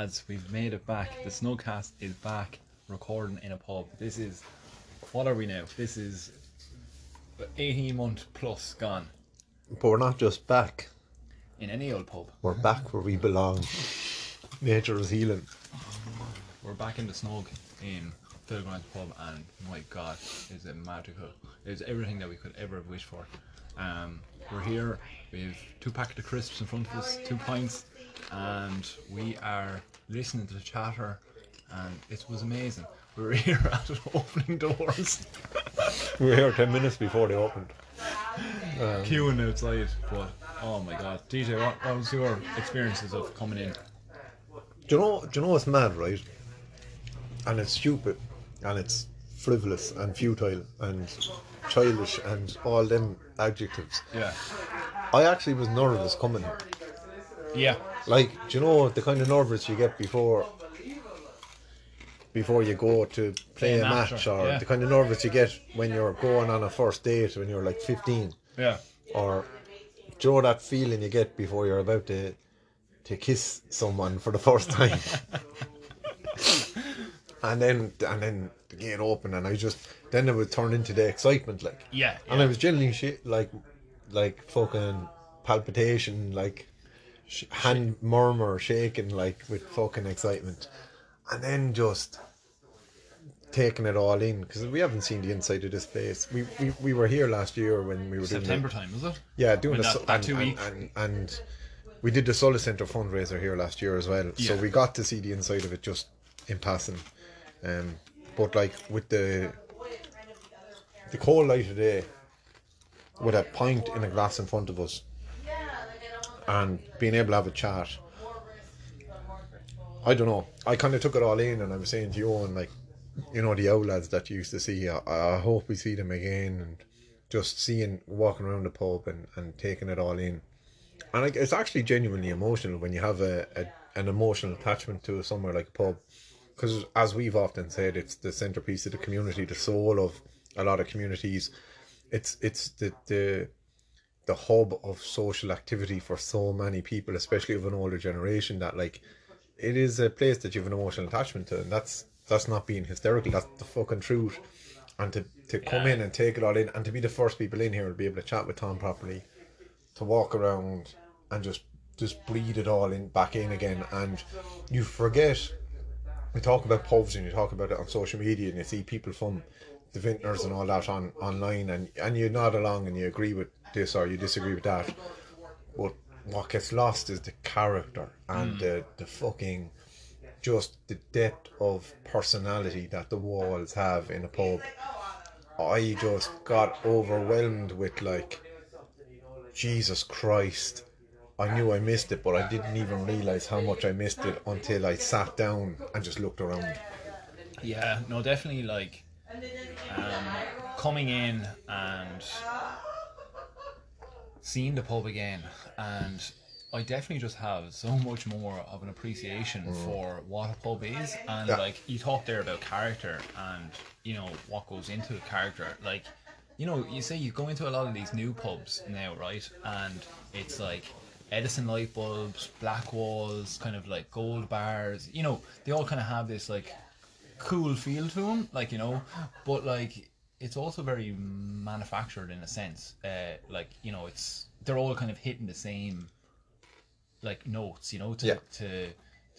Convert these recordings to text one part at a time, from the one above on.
Lads, we've made it back. The Snowcast is back, recording in a pub. This is, what are we now? This is 18 month plus gone But we're not just back. in any old pub. We're back where we belong. Nature is healing. We're back in the Snog in Phil Grimes pub, and my God, is it magical? It's everything that we could ever have wished for. Um, we're here. We have two packets of crisps in front of us, two pints, and we are listening to the chatter, and it was amazing. We were here at opening doors, We were here 10 minutes before they opened. queuing outside. But oh my God, DJ, what, what was your experiences of coming in? Do you know, do you know what's mad, right? And it's stupid, and it's frivolous, and futile, and childish, and all them adjectives. Yeah, I actually was nervous coming. yeah, Like, do you know the kind of nervous you get before before you go to play a match, or yeah. the kind of nervous you get when you're going on a first date when you're like 15? yeah, or do you know that feeling you get before you're about to to kiss someone for the first time and then and then the gate open and I just then it would turn into the excitement like yeah. and I was genuinely shit like like fucking palpitation like sh- hand murmur shaking like with fucking excitement and then just taking it all in because we haven't seen the inside of this place we, we we were here last year when we were doing the- September time, was it? yeah, doing When the that- that and, two and, week- and, and we did the Solar Centre fundraiser here last year as well, so we got to see the inside of it just in passing. Um, but like with the the cold light of day, with a pint in a glass in front of us, and being able to have a chat. I don't know. I kind of took it all in, and I was saying to you, and like, you know, the old lads that you used to see. I, I hope we see them again, and just seeing walking around the pub and, and taking it all in. And like, it's actually genuinely emotional when you have a, a an emotional attachment to somewhere like a pub, because as we've often said, it's the centerpiece of the community, the soul of a lot of communities. It's it's the the the hub of social activity for so many people, especially of an older generation. That like, it is a place that you have an emotional attachment to, and that's that's not being hysterical. That's the fucking truth. And to to come in and take it all in, and to be the first people in here and be able to chat with Tom properly, to walk around and just just breathe it all in back in again, and you forget. We talk about pubs and you talk about it on social media, and you see people from the vintners and all that on online, and and you nod along and you agree with this or you disagree with that. But what gets lost is the character and the the fucking just the depth of personality that the walls have in a pub. I just got overwhelmed with like Jesus Christ. I knew I missed it, but I didn't even realize how much I missed it until I sat down and just looked around. Yeah, no, definitely like um, coming in and seeing the pub again, and I definitely just have so much more of an appreciation mm. for what a pub is, and Yeah. like you talked there about character and you know what goes into a character, like. You know, you say you go into a lot of these new pubs now, right? And it's like Edison light bulbs, black walls, kind of like gold bars. You know, they all kind of have this like cool feel to them, like you know, but like it's also very manufactured in a sense. Uh, like you know, it's they're all kind of hitting the same like notes, you know, to Yeah. to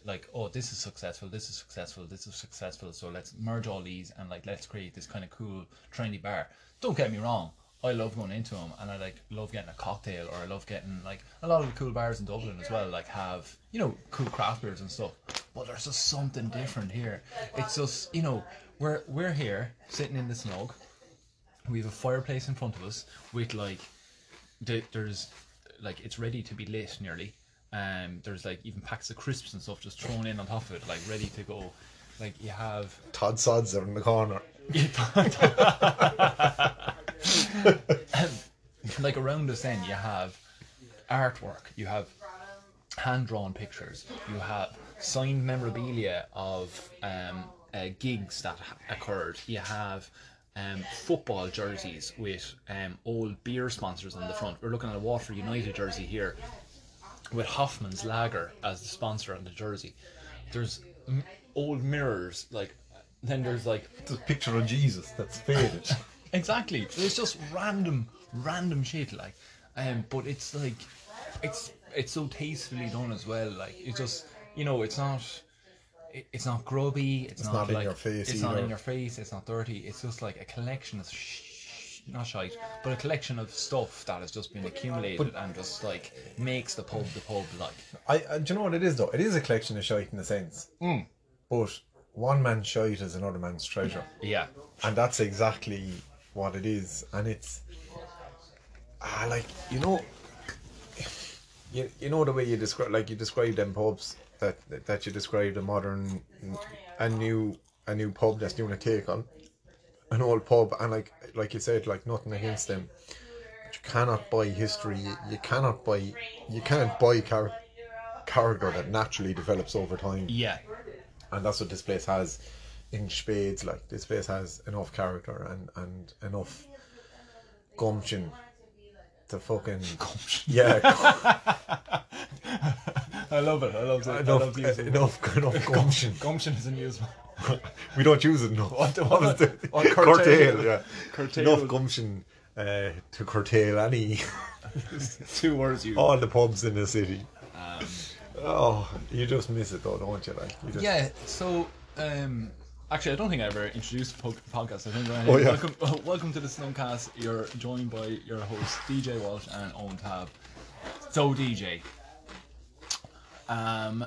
like oh this is successful, this is successful, this is successful. So let's merge all these and like let's create this kind of cool trendy bar. Don't get me wrong. I love going into them, and I like love getting a cocktail, or I love getting like a lot of the cool bars in Dublin as well. Like have you know cool craft beers and stuff. But there's just something different here. It's just you know we're we're here sitting in the snug. We have a fireplace in front of us with like the, there's like it's ready to be lit nearly. Um, there's like even packs of crisps and stuff just thrown in on top of it, like ready to go. Like you have Todd Sods are in the corner. like around us then you have artwork you have hand drawn pictures you have signed memorabilia of um, uh, gigs that ha- occurred you have um, football jerseys with um, old beer sponsors on the front we're looking at a Waterford United jersey here with Hoffman's Lager as the sponsor on the jersey there's m- old mirrors like then there's like a picture of Jesus that's faded. Exactly. It's just random, random shit. Like, um, but it's like, it's it's so tastefully done as well. Like, it's just you know, it's not. It- It's not grubby. It's, not, not in like your face It's not in your face. It's not dirty. It's just like a collection of sh- not shite, but a collection of stuff that has just been accumulated and just like makes the pub the pub. Like, I, I do you know what it is though? It is a collection of shite in a sense. Mm. But one man's shite is another man's treasure. yeah, And that's exactly what it is. And it's ah like, you know you, you know the way you describe like you describe them pubs that that you described a modern a new a new pub that's doing a take on. An old pub and like like you said, like nothing against them. But you cannot buy history. You, you cannot buy you can't buy char- character that naturally develops over time. Yeah, and that's what this place has in spades. Like this place has enough character and and enough gumption to fucking yeah I love it. I love it. I enough, love using enough enough gumption Gumption is amusement. we don't use it enough What- What what- the- what curtail? curtail yeah Curtail. enough gumption uh, to curtail any Two words you. all the pubs in the city oh you just miss it though don't you like you just, Yeah, so um, actually, I don't think I ever introduced the podcast. I think ahead. Oh, yeah. welcome, welcome to the Snowcast. You're joined by your hosts DJ Walsh and Owen Tab. So DJ, um,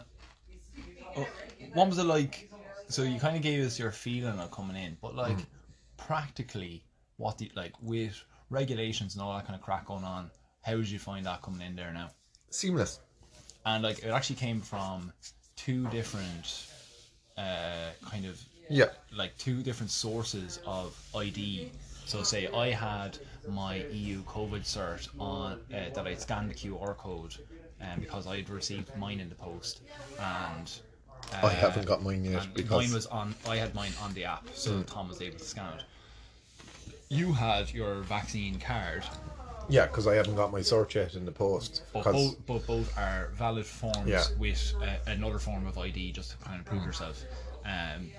oh, what was it like? So you kind of gave us your feeling of coming in, but like Mm. practically, what the like with regulations and all that kind of crack going on? How did you find that coming in there now? seamless and like it actually came from two different uh kind of yeah like two different sources of ID. So say I had my EU COVID cert on uh, that I scanned the QR code, um, because I had received mine in the post, and uh, I haven't got mine yet because mine was on. I had mine on the app, so Tom was able to scan it. You had your vaccine card, Yeah, because I haven't got my search yet in the post. but 'cause- both, but both are valid forms Yeah. with uh, another form of ID just to kind of prove yourself. Um,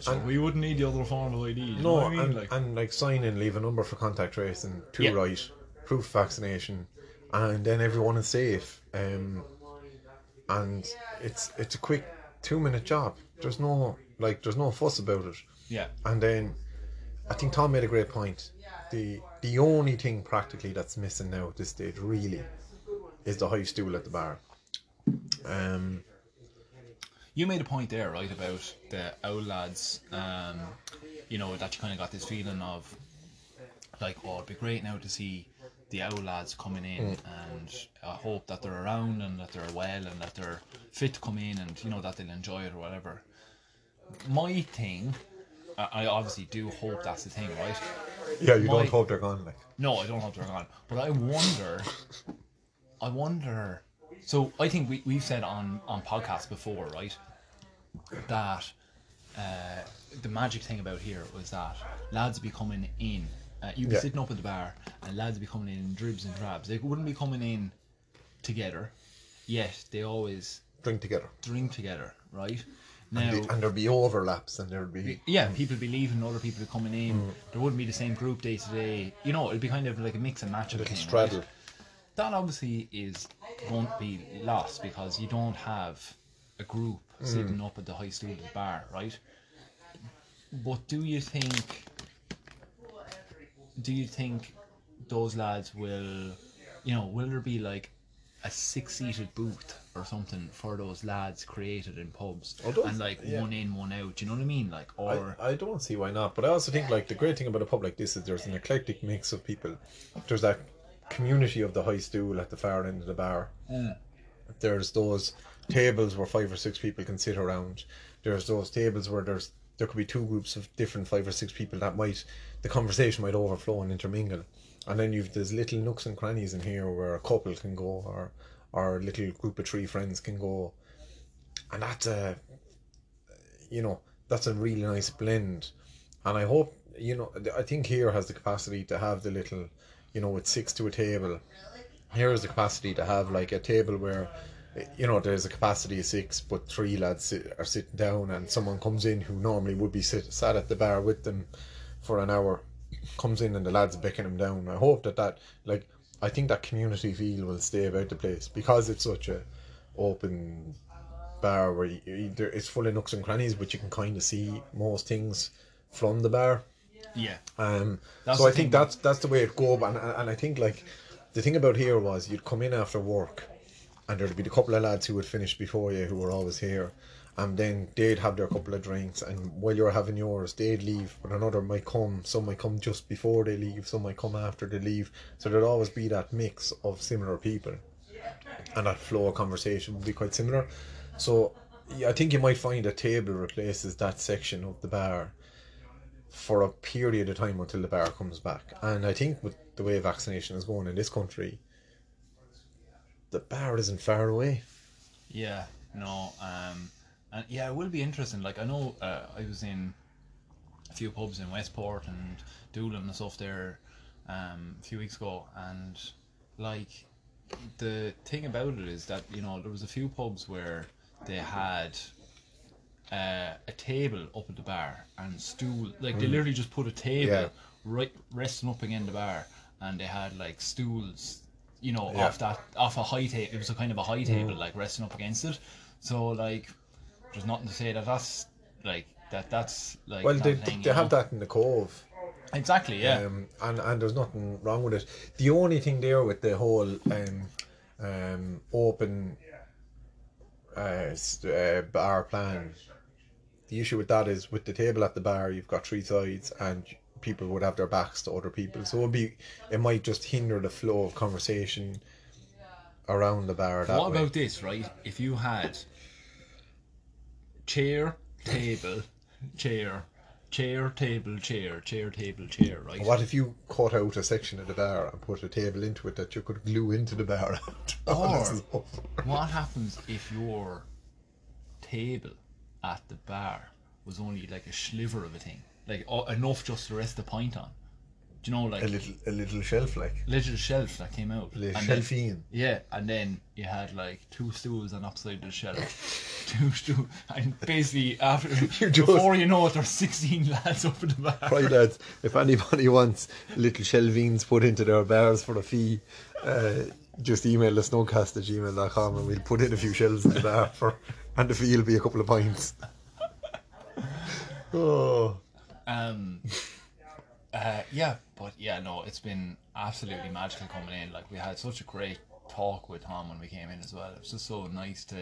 so And- we wouldn't need the other form of ID. You know no, what I mean? and, like, and like sign in, leave a number for contact tracing, two Yeah. right, proof of vaccination, and then everyone is safe. Um, and it's it's a quick two minute job. There's no like there's no fuss about it. yeah, And then I think Tom made a great point. The the only thing practically that's missing now at this stage really is the high stool at the bar. Um, you made a point there, right, about the old lads. Um, you know that you kind of got this feeling of like, oh, it'd be great now to see the owl lads coming in, and I hope that they're around and that they're well and that they're fit to come in and you know that they'll enjoy it or whatever. My thing, I I obviously do hope that's the thing, right? Yeah, you My- don't hope they're gone. Like, No, I don't hope they're gone. But I wonder, I wonder. So I think we we've said on on podcasts before, right, that uh, the magic thing about here was that lads be coming in. Uh, you'd be Yeah. sitting up at the bar, and lads be coming in in dribs and drabs. They wouldn't be coming in together, yet they always drink together. drink together, right? Now, And, the- and there'd be overlaps, and there'd be yeah, people be leaving, other people coming in. There wouldn't be the same group day to day. You know, it'd be kind of like a mix and match of a little thing. straddle. Right? That obviously is won't be lost because you don't have a group sitting up at the high stool of the bar, right? But do you think? Do you think those lads will, you know, will there be like a six-seated booth or something for those lads created in pubs Oh, and like yeah. one in, one out? Do you know what I mean? Like, or I, I don't see why not. But I also think like the great thing about a pub like this is there's an eclectic mix of people. There's that community of the high stool at the far end of the bar. There's those tables where five or six people can sit around. There's those tables where there's there could be two groups of different five or six people that might the conversation might overflow and intermingle. And then you've there's little nooks and crannies in here where a couple can go or or a little group of three friends can go. And that's a you know that's a really nice blend and i hope you know i think here has the capacity to have the little you know with six to a table here has the capacity to have like a table where you know there's a capacity of six but three lads sit, are sitting down and someone comes in who normally would be sit, sat at the bar with them for an hour comes in and the lads beckon him down i hope that that like i think that community feel will stay about the place because it's such a open bar where you, it's full of nooks and crannies, but you can kind of see most things from the bar. yeah, Um, That's so I think that's that's the way it go. And and I think like the thing about here was you'd come in after work, and there'd be a couple of lads who would finish before you who were always here, and then they'd have their couple of drinks, and while you're having yours, they'd leave, but another might come. Some might come just before they leave. Some might come after they leave. So there'd always be that mix of similar people and that flow of conversation would be quite similar. So yeah, I think you might find a table replaces that section of the bar for a period of time until the bar comes back. And I think with the way vaccination is going in this country, the bar isn't far away. yeah, no, um, and yeah, it will be interesting. Like I know uh, I was in a few pubs in Westport and Doolin and stuff there um, a few weeks ago, and like the thing about it is that you know there was a few pubs where they had uh, a table up at the bar and stool like they literally just put a table Mm. Yeah. right resting up against the bar and they had like stools you know Yeah. Mm. off that off a high table it was a kind of a high table like resting up against it so like there's nothing to say that that's like that that's like Well, they, thing, they have know? that in the Cove. exactly yeah um, and and there's nothing wrong with it. The only thing there with the whole um, um, open uh, uh, bar plan, the issue with that is with the table at the bar, you've got three sides, and people would have their backs to other people, so it'd be it might just hinder the flow of conversation around the bar. That What way. about this, right? If you had chair, table, chair, chair, table, chair, chair, table, chair, right? What if you cut out a section of the bar and put a table into it that you could glue into the bar? Or what happens if your table at the bar was only like a sliver of a thing, like enough just to rest the pint on? Do you know, like a little a little shelf like little shelf that came out? little And then- shelfine. Yeah, and then you had like two stools on upside the shelf. two stools. And basically, after You just- before you know it, there's 16 lads up in the bar. Right, lads. If anybody wants little shelvines put into their bars for a fee, uh, just email us snowcast at gmail.com and we'll put in a few shelves in the bar for, and the fee will be a couple of pints. Oh, Um, uh, yeah, but yeah, no, it's been absolutely magical coming in. Like, we had such a great talk with Tom when we came in as well. It was just so nice to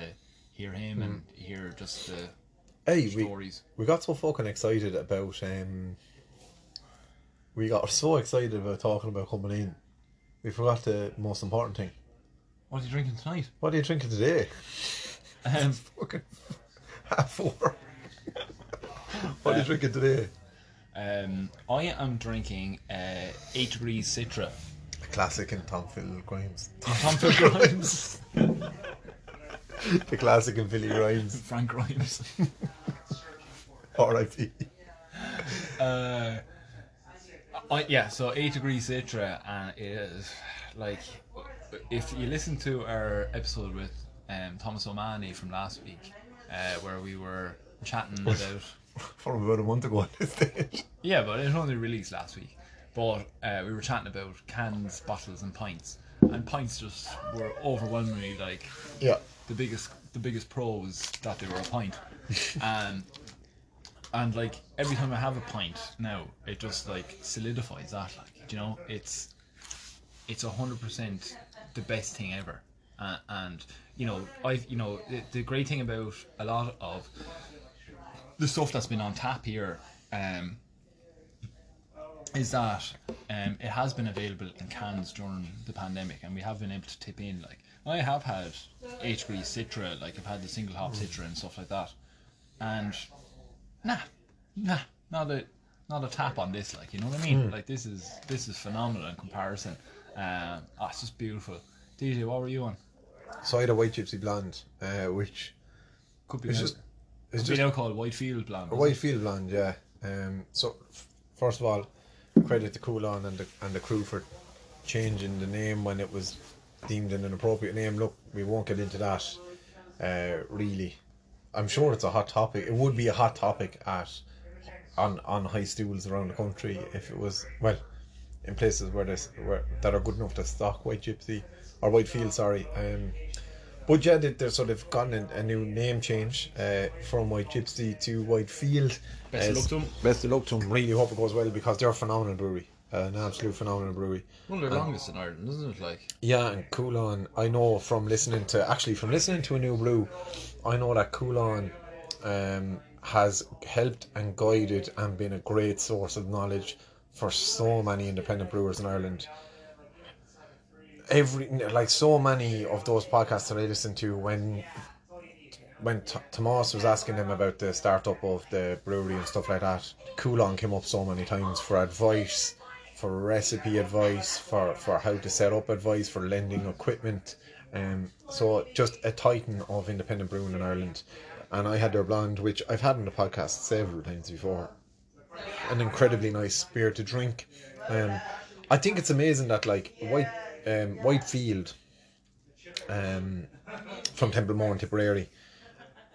hear him and hear just the hey, we, stories. we got so fucking excited about. Um, we got so excited about talking about coming in we forgot the most important thing. What are you drinking tonight? What are you drinking today? Um, Fucking half four. what are you drinking today? Um, I am drinking uh, 8 Degrees Citra. A classic in Tom Phil Grimes. Tom Phil Grimes. the classic in Philly Grimes. Frank Grimes. R.I.P. Uh, I, yeah, so 8 Degrees Citra, and it is like if you listen to our episode with um, Thomas O'Mahony from last week, uh, where we were chatting about From about a month ago at this stage. yeah, but it was only released last week. But uh, we were chatting about cans, bottles, and pints, and pints just were overwhelmingly like Yeah. the biggest the biggest pro was that they were a pint. um, and like every time I have a pint now, it just like solidifies that. Like you know, it's it's a hundred percent the best thing ever. Uh, and you know, I've you know the, the great thing about a lot of the stuff that's been on tap here. Um, is that um, it has been available in cans during the pandemic, and we have been able to tip in. Like I have had 8 degree Citra, like I've had the single hop Citra and stuff like that, and nah, nah, not a not a tap on this. Like you know what I mean? Like this is this is phenomenal in comparison. Um, oh, it's just beautiful. DJ, what were you on? So I had a white gypsy blonde, uh, which Could be it's now, just it's just now called Whitefield Blonde. Whitefield white blonde, yeah. Um, so f- first of all, credit to Cuilán and the and the crew for changing the name when it was deemed an inappropriate name. Look, we won't get into that. Uh, really, I'm sure it's a hot topic. It would be a hot topic at on on high stools around the country if it was well in places where this where that are good enough to stock white gypsy or white field. Sorry. Um, but yeah, they, they're sort of gotten a, a new name change uh, from White Gypsy to White Field. Best of luck to 'em. Best of luck to them. Really hope it goes well because they're a phenomenal brewery. Uh, an absolute phenomenal brewery. One of the longest in Ireland, isn't it? Like Yeah, and Cuilán, I know from listening to actually from listening to a new brew, I know that Cuilán um, has helped and guided and been a great source of knowledge for so many independent brewers in Ireland. Every like so many of those podcasts that I listened to when when T- Tomas was asking him about the startup of the brewery and stuff like that, Cuilán came up so many times for advice, for recipe advice, for, for how to set up advice, for lending equipment. Um, so just a titan of independent brewing in Ireland. And I had their blonde, which I've had on the podcast several times before. An incredibly nice beer to drink. Um, I think it's amazing that like White um, Whitefield um, from Templemore and Tipperary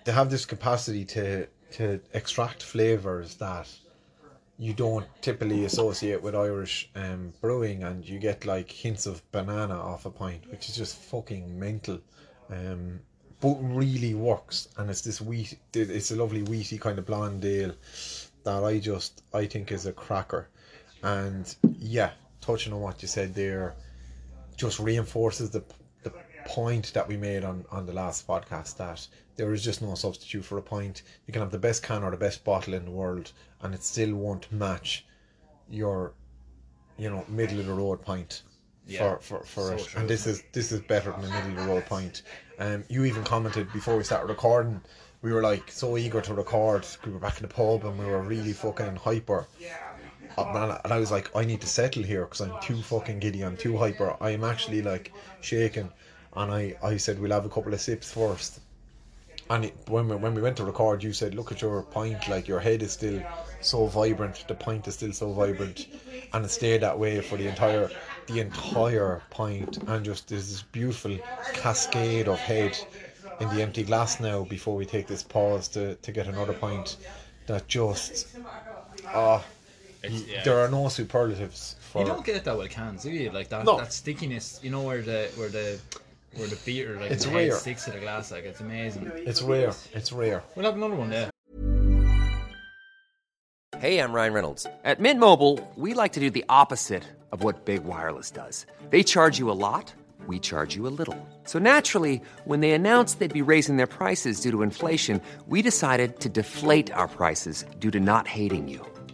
they have this capacity to to extract flavors that you don't typically associate with Irish um, brewing, and you get like hints of banana off a pint, which is just fucking mental. Um, but really works, and it's this wheat. It's a lovely wheaty kind of blonde ale that I just I think is a cracker, and yeah, touching on what you said there, just reinforces the the point that we made on on the last podcast that there is just no substitute for a pint. You can have the best can or the best bottle in the world, and it still won't match your, you know, middle of the road pint. Yeah, for for, for so it. true. and this is this is better than a middle of the road pint. Um, you even commented before we started recording. We were like so eager to record. We were back in the pub and we were really fucking hyper. Uh, man, And I was like, I need to settle here because I'm too fucking giddy. I'm too hyper. I'm actually like shaking. And I, I said we'll have a couple of sips first. And it, when we, when we went to record, you said, "Look at your pint. Like your head is still so vibrant. The pint is still so vibrant, and it stayed that way for the entire the entire pint. And just there's this beautiful cascade of head in the empty glass now. Before we take this pause to to get another pint, that just ah, yeah. there are no superlatives for. You don't get it that with cans, do you? Like that, No. that stickiness. You know where the where the where the beer like It's the rare. sticks to the glass. Like it's amazing. It's rare. It's rare. We'll have another one there. Hey, I'm Ryan Reynolds. At Mint Mobile, we like to do the opposite of what Big Wireless does. They charge you a lot, we charge you a little. So naturally, when they announced they'd be raising their prices due to inflation, we decided to deflate our prices due to not hating you.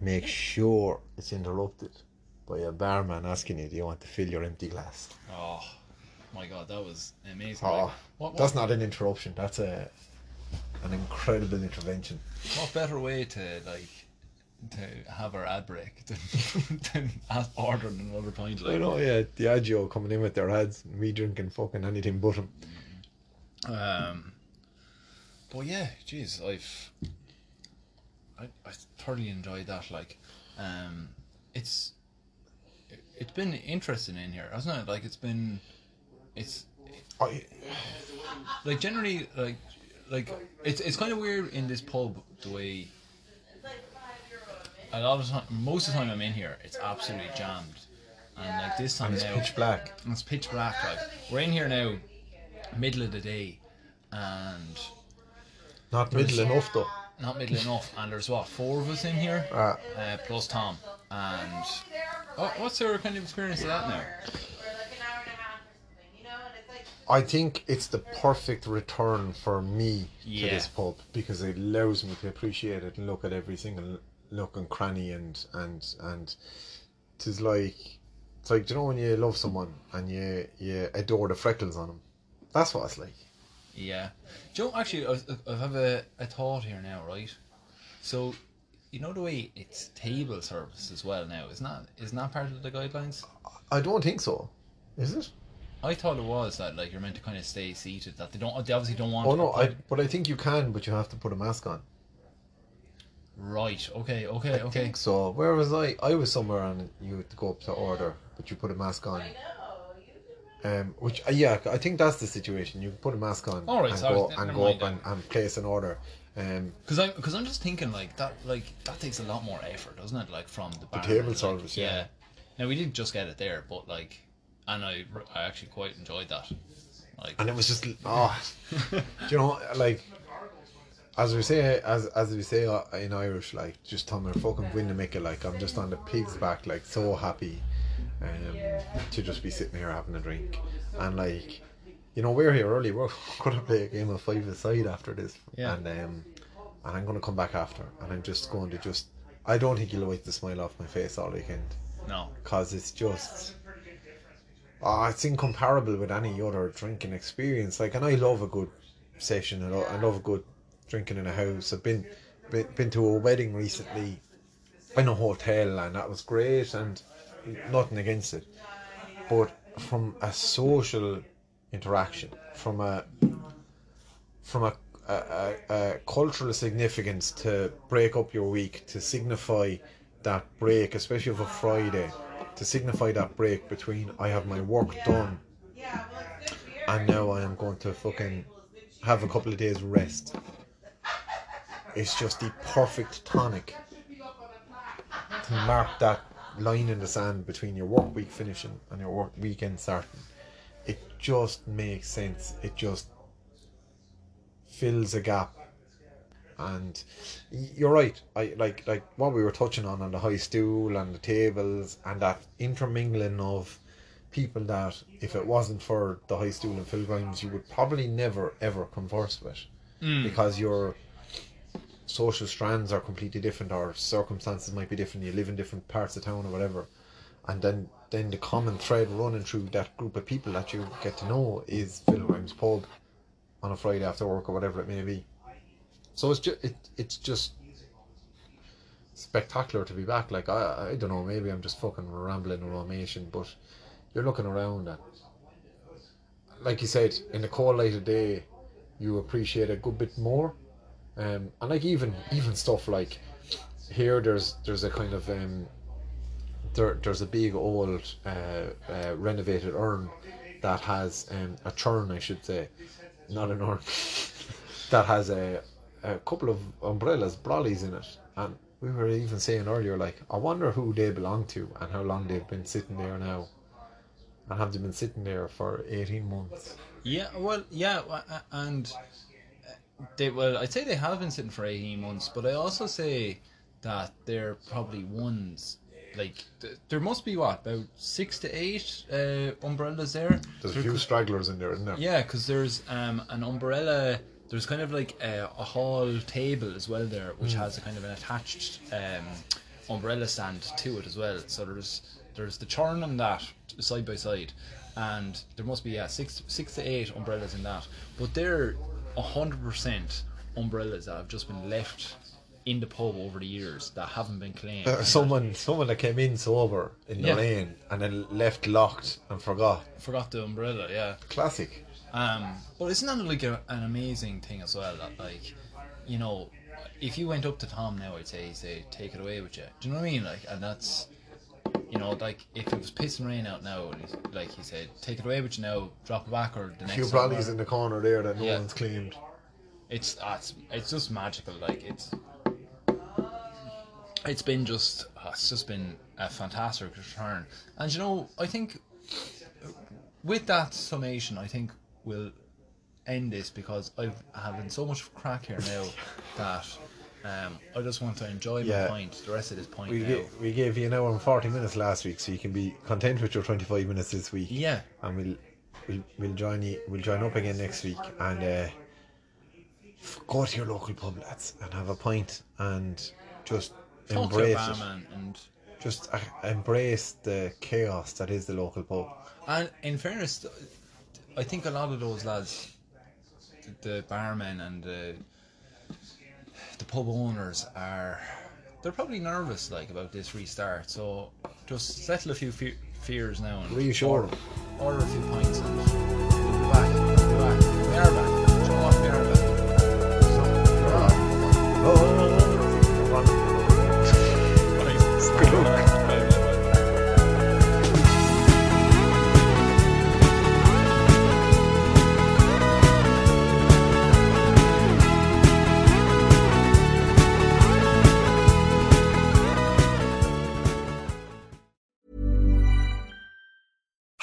make sure it's interrupted by a barman asking you, "Do you want to fill your empty glass?" Oh my god, that was amazing. Oh, Like, what, that's not an interruption. That's a an incredible intervention. what better way to like to have our ad break than, than ordering another pint? Like, I know, yeah, Diageo coming in with their ads, and me drinking fucking anything but them. Um, but yeah, jeez, I've I, I thoroughly enjoyed that. Like, um, it's it, it's been interesting in here, hasn't it? Like, it's been it's I, like generally like like it's it's kind of weird in this pub the way a lot of time most of the time I'm in here it's absolutely jammed and like this time and it's now pitch black. it's pitch black like we're in here now middle of the day and Not middle enough though. Not middle enough and there's what four of us in here Ah. uh, plus Tom and what, what's your kind of experience of that now I think it's the perfect return for me to this pub because it allows me to appreciate it and look at every single nook and cranny and and and it's like it's like do you know when you love someone and you you adore the freckles on them. That's what it's like. Yeah. Joe, you know, actually, I, I have a, a thought here now, right? So, you know the way it's table service as well now, isn't that, isn't that part of the guidelines? I don't think so. Is it? I thought it was that, like, you're meant to kind of stay seated, that they don't, they obviously don't want Oh no, I, but I think you can, but you have to put a mask on. Right, okay, okay, I okay. think so. Where was I? I was somewhere and you had to go up to order, but you put a mask on. Um, which uh, yeah, I think that's the situation. You put a mask on All right, and so go and go up and, and place an order. Um, Because I'm, cause I'm just thinking, like, that like that takes a lot more effort, doesn't it? Like, from the bar. table like, service, yeah. Now, we did just get it there, but, like, and I, I actually quite enjoyed that. Like, and it was just oh, do you know like as we say as as we say uh, in Irish like just Tom and fucking win to make it like I'm just on the pig's back like so happy um, to just be sitting here having a drink and like you know we're here early we're gonna play a game of five aside after this Yeah. and um and I'm gonna come back after and I'm just going to just I don't think you'll wipe the smile off my face all weekend no. because it's just oh, it's incomparable with any other drinking experience. Like, and I love a good session. and I love a good drinking in a house. I've been been, been to a wedding recently in a hotel, and that was great, and nothing against it. But from a social interaction, from a from a a, a, cultural significance to break up your week to signify that break, especially of a Friday, to signify that break between I have my work done and now I am going to fucking have a couple of days rest. It's just the perfect tonic to mark that line in the sand between your work week finishing and your work weekend starting. It just makes sense. It just fills a gap. And you're right. I like like what we were touching on on the high stool and the tables and that intermingling of people that if it wasn't for the high stool and Phil Grimes, you would probably never ever converse with, mm. because your social strands are completely different or circumstances might be different. You live in different parts of town or whatever, and then then the common thread running through that group of people that you get to know is Phil Grimes pub on a Friday after work or whatever it may be. So it's just it, it's just spectacular to be back. Like I I don't know, maybe I'm just fucking rambling around but you're looking around and like you said, in the cold light of day you appreciate a good bit more. Um and like even even stuff like here there's there's a kind of um there, there's a big old uh, uh, renovated urn that has um, a churn I should say. Not an urn. That has a, a couple of umbrellas brollies in it. And we were even saying earlier like I wonder who they belong to and how long they've been sitting there now. And have they been sitting there for 18 months? Yeah, well, yeah, and they well, I'd say they have been sitting for eighteen months, but I also say that they're probably ones. Like th- there must be what about six to eight uh, umbrellas there. there's a few stragglers in there isn't there Yeah, because there's um, an umbrella. There's kind of like a, a hall table as well there, which has a kind of an attached um, umbrella stand to it as well. So there's there's the churn and that side by side, and there must be yeah six six to eight umbrellas in that. But they're hundred percent umbrellas that have just been left in the pub over the years that haven't been cleaned. Uh, someone someone that came in sober in the Yeah. rain and then left locked and forgot forgot the umbrella, yeah. classic Um, but isn't that like a, an amazing thing as well? That like, you know, if you went up to Tom now, I'd say, he'd say, take it away with you. Do you know what I mean? Like, and that's, you know, like if it was pissing rain out now, like he said, take it away with you now, drop it back, or the next. a few brollies in the corner there that no Yeah. one's claimed It's, uh, it's it's just magical. Like it's, it's been just, uh, it's just been a fantastic return. And you know, I think with that summation, I think we'll end this because I've having so much crack here now that um, I just want to enjoy my Yeah. pint, the rest of this pint We, now. ga- we gave you an hour and 40 minutes last week, so you can be content with your 25 minutes this week. Yeah. And we'll, we'll, we'll join you, we'll join up again next week and uh, f- go to your local pub, lads, and have a pint and just Talk to embrace it. barman and Just uh, embrace the chaos that is the local pub. And in fairness, I think a lot of those lads, the, the barmen and the the pub owners are, they're probably nervous like about this restart. So just settle a few fe- fears now and Reassure them. order a few pints and